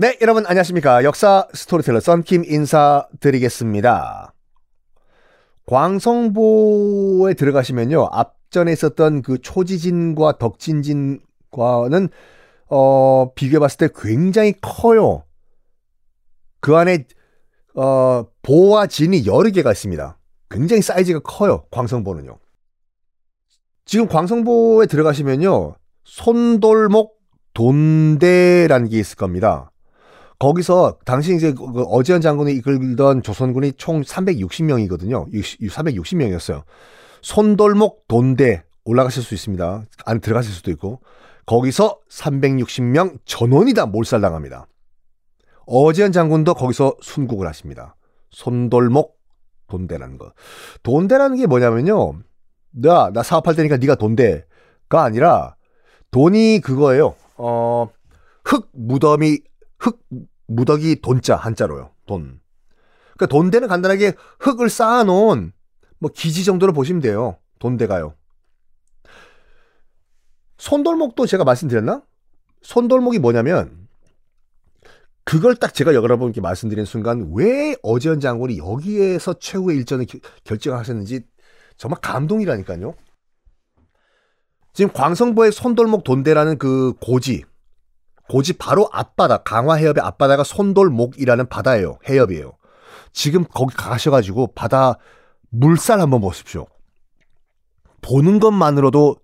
네, 여러분 안녕하십니까. 역사 스토리텔러 썬킴 인사드리겠습니다. 광성보에 들어가시면요. 앞전에 있었던 그 초지진과 덕진진과는 어, 비교해 봤을 때 굉장히 커요. 그 안에 어, 보와 진이 여러 개가 있습니다. 굉장히 사이즈가 커요. 광성보는요. 지금 광성보에 들어가시면요. 손돌목 돈대라는 게 있을 겁니다. 거기서 당시 이제 그 어지현 장군이 이끌던 조선군이 총 360명이거든요. 360명이었어요. 손돌목 돈대 올라가실 수 있습니다. 안에 들어가실 수도 있고 거기서 360명 전원이 다 몰살당합니다. 어지현 장군도 거기서 순국을 하십니다. 손돌목 돈대라는 거. 돈대라는 게 뭐냐면요. 나, 나 사업할 테니까 네가 돈대가 아니라 돈이 그거예요. 어, 흙 무덤이 흙 무더기 돈자 한자로요. 돈. 그러니까 돈대는 간단하게 흙을 쌓아놓은 뭐 기지 정도로 보시면 돼요. 돈대가요. 손돌목도 제가 말씀드렸나? 손돌목이 뭐냐면 그걸 딱 제가 여러분께 말씀드린 순간 왜 어지현 장군이 여기에서 최후의 일전을 결정하셨는지 정말 감동이라니까요. 지금 광성보의 손돌목 돈대라는 그 고지 고지 바로 앞바다 강화 해협의 앞바다가 손돌목이라는 바다예요. 해협이에요. 지금 거기 가셔가지고 바다 물살 한번 보십시오. 보는 것만으로도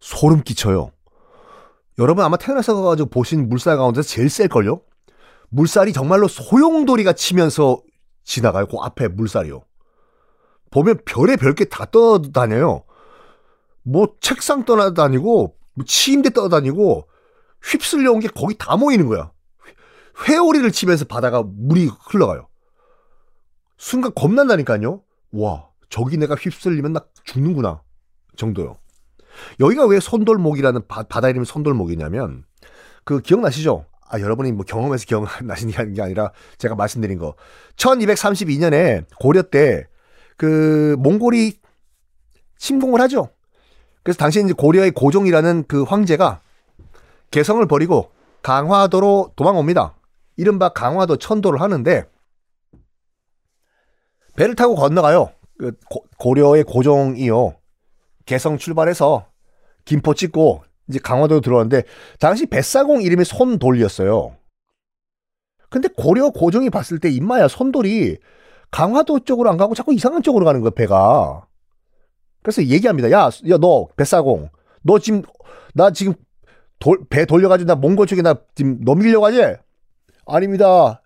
소름 끼쳐요. 여러분 아마 태어나서 가지고 보신 물살 가운데서 제일 셀걸요? 물살이 정말로 소용돌이가 치면서 지나가요. 그 앞에 물살이요. 보면 별의 별게 다 떠다녀요. 뭐 책상 떠나다니고 뭐 침대 떠다니고 휩쓸려 온 게 거기 다 모이는 거야. 회오리를 치면서 바다가 물이 흘러가요. 순간 겁난다니까요. 와, 저기 내가 휩쓸리면 나 죽는구나. 정도요. 여기가 왜 손돌목이라는 바, 다 이름이 손돌목이냐면 그 기억나시죠? 아, 여러분이 뭐 경험해서 기억나시는 게 아니라 제가 말씀드린 거. 1232년에 고려 때 그 몽골이 침공을 하죠. 그래서 당시 이제 고려의 고종이라는 그 황제가 개성을 버리고 강화도로 도망옵니다. 이른바 강화도 천도를 하는데 배를 타고 건너가요. 그 고 려의 고종이요. 개성 출발해서 김포 찍고 이제 강화도로 들어왔는데 당시 뱃사공 이름이 손돌이었어요. 근데 고려 고종이 봤을 때 임마야 손돌이 강화도 쪽으로 안 가고 자꾸 이상한 쪽으로 가는 거야 배가. 그래서 얘기합니다. 야, 야 너 뱃사공, 너 지금 나 지금 돌, 배 돌려가지고 나 몽골 쪽에 나 지금 넘기려고 하지? 아닙니다.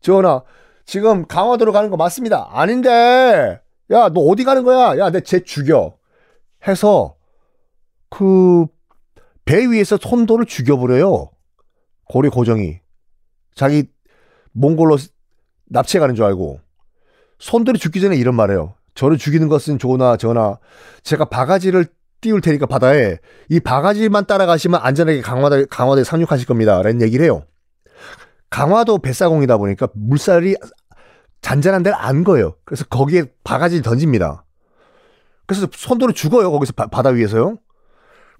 전하, 지금 강화도로 가는 거 맞습니다. 아닌데, 야, 너 어디 가는 거야? 야, 내 쟤 죽여. 해서, 그, 배 위에서 손도를 죽여버려요. 고려 고정이. 자기 몽골로 납치해 가는 줄 알고. 손들이 죽기 전에 이런 말해요. 저를 죽이는 것은 좋으나 전하, 제가 바가지를 띄울 테니까 바다에 이 바가지만 따라가시면 안전하게 강화도, 강화도에 상륙하실 겁니다. 라는 얘기를 해요. 강화도 뱃사공이다 보니까 물살이 잔잔한 데를 안 거예요. 그래서 거기에 바가지를 던집니다. 그래서 손도로 죽어요. 거기서 바, 다 위에서요.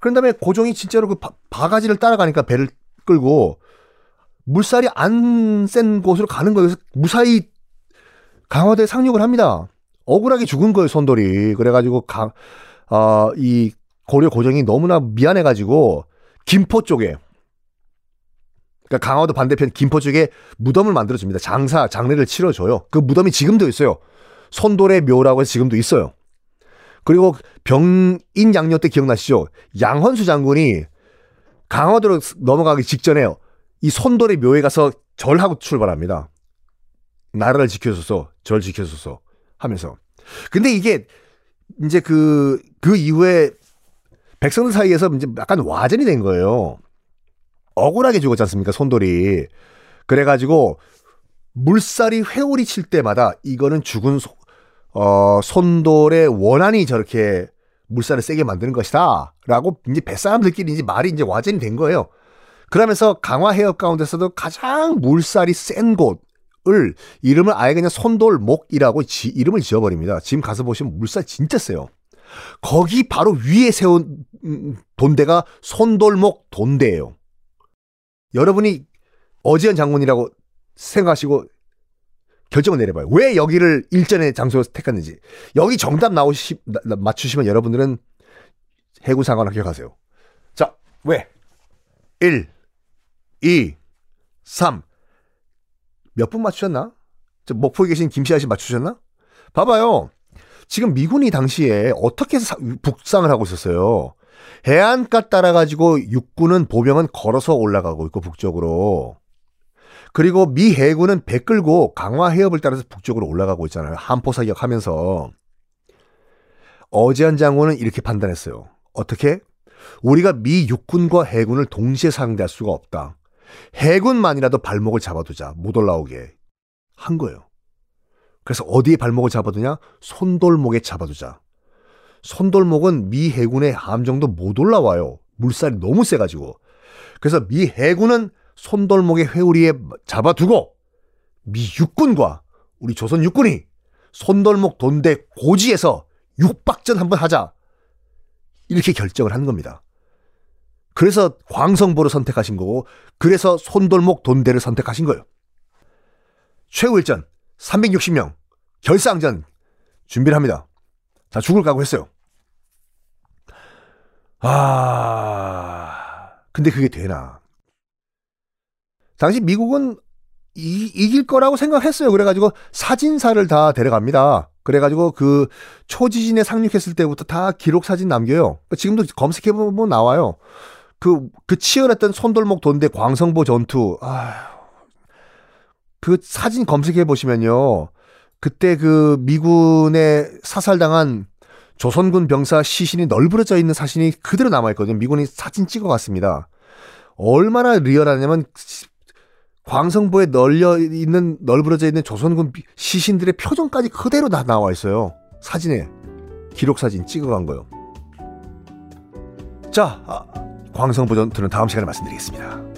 그런 다음에 고종이 진짜로 그 바, 바가지를 따라가니까 배를 끌고 물살이 안 센 곳으로 가는 거예요. 그래서 무사히 강화도에 상륙을 합니다. 억울하게 죽은 거예요, 손돌이. 그래가지고 강, 어, 이 고려 고정이 너무나 미안해가지고 김포 쪽에 그러니까 강화도 반대편 김포 쪽에 무덤을 만들어줍니다. 장사, 장례를 치러줘요. 그 무덤이 지금도 있어요. 손돌의 묘라고 해서 지금도 있어요. 그리고 병인 양요 때 기억나시죠? 양헌수 장군이 강화도로 넘어가기 직전에 이 손돌의 묘에 가서 절하고 출발합니다. 나라를 지켜줘서, 절 지켜줘서 하면서. 근데 이게 이제 그, 그 이후에 백성들 사이에서 이제 약간 와전이 된 거예요. 억울하게 죽었지 않습니까, 손돌이. 그래가지고 물살이 회오리 칠 때마다 이거는 죽은 소, 어, 손돌의 원한이 저렇게 물살을 세게 만드는 것이다. 라고 이제 뱃사람들끼리 이제 말이 이제 와전이 된 거예요. 그러면서 강화 해협 가운데서도 가장 물살이 센 곳 을 이름을 아예 그냥 손돌목이라고 지, 이름을 지어버립니다. 지금 가서 보시면 물살 진짜 세요. 거기 바로 위에 세운 음, 돈대가 손돌목 돈대예요. 여러분이 어지연 장군이라고 생각하시고 결정을 내려봐요. 왜 여기를 일전의 장소로 택했는지. 여기 정답 나오시, 맞추시면 여러분들은 해군상관 합격하세요. 자, 왜? 1, 2, 3. 몇 분 맞추셨나? 저 목포에 계신 김시아 씨 맞추셨나? 봐봐요. 지금 미군이 당시에 어떻게 사, 북상을 하고 있었어요. 해안가 따라가지고 육군은 보병은 걸어서 올라가고 있고 북쪽으로. 그리고 미 해군은 배 끌고 강화 해협을 따라서 북쪽으로 올라가고 있잖아요. 한포 사격하면서. 어제한 장군은 이렇게 판단했어요. 어떻게? 우리가 미 육군과 해군을 동시에 상대할 수가 없다. 해군만이라도 발목을 잡아두자. 못 올라오게. 한 거예요. 그래서 어디에 발목을 잡아두냐? 손돌목에 잡아두자. 손돌목은 미 해군의 함정도 못 올라와요. 물살이 너무 세가지고. 그래서 미 해군은 손돌목의 회오리에 잡아두고 미 육군과 우리 조선 육군이 손돌목 돈대 고지에서 육박전 한번 하자. 이렇게 결정을 한 겁니다. 그래서 광성보를 선택하신 거고, 그래서 손돌목 돈대를 선택하신 거예요. 최후일전 360명 결상전 준비를 합니다. 자, 죽을 각오했어요. 아, 근데 그게 되나? 당시 미국은 이, 이길 거라고 생각했어요. 그래가지고 사진사를 다 데려갑니다. 그래가지고 그 초지진에 상륙했을 때부터 다 기록 사진 남겨요. 지금도 검색해보면 나와요. 그, 그 치열했던 손돌목 돈대 광성보 전투. 아, 그 사진 검색해 보시면요. 그때 그 미군에 사살당한 조선군 병사 시신이 널브러져 있는 사진이 그대로 남아있거든요. 미군이 사진 찍어갔습니다. 얼마나 리얼하냐면 광성보에 널려 있는 널브러져 있는 조선군 시신들의 표정까지 그대로 다 나와 있어요. 사진에 기록 사진 찍어간 거요. 자, 아, 광성보 전투는 다음 시간에 말씀드리겠습니다.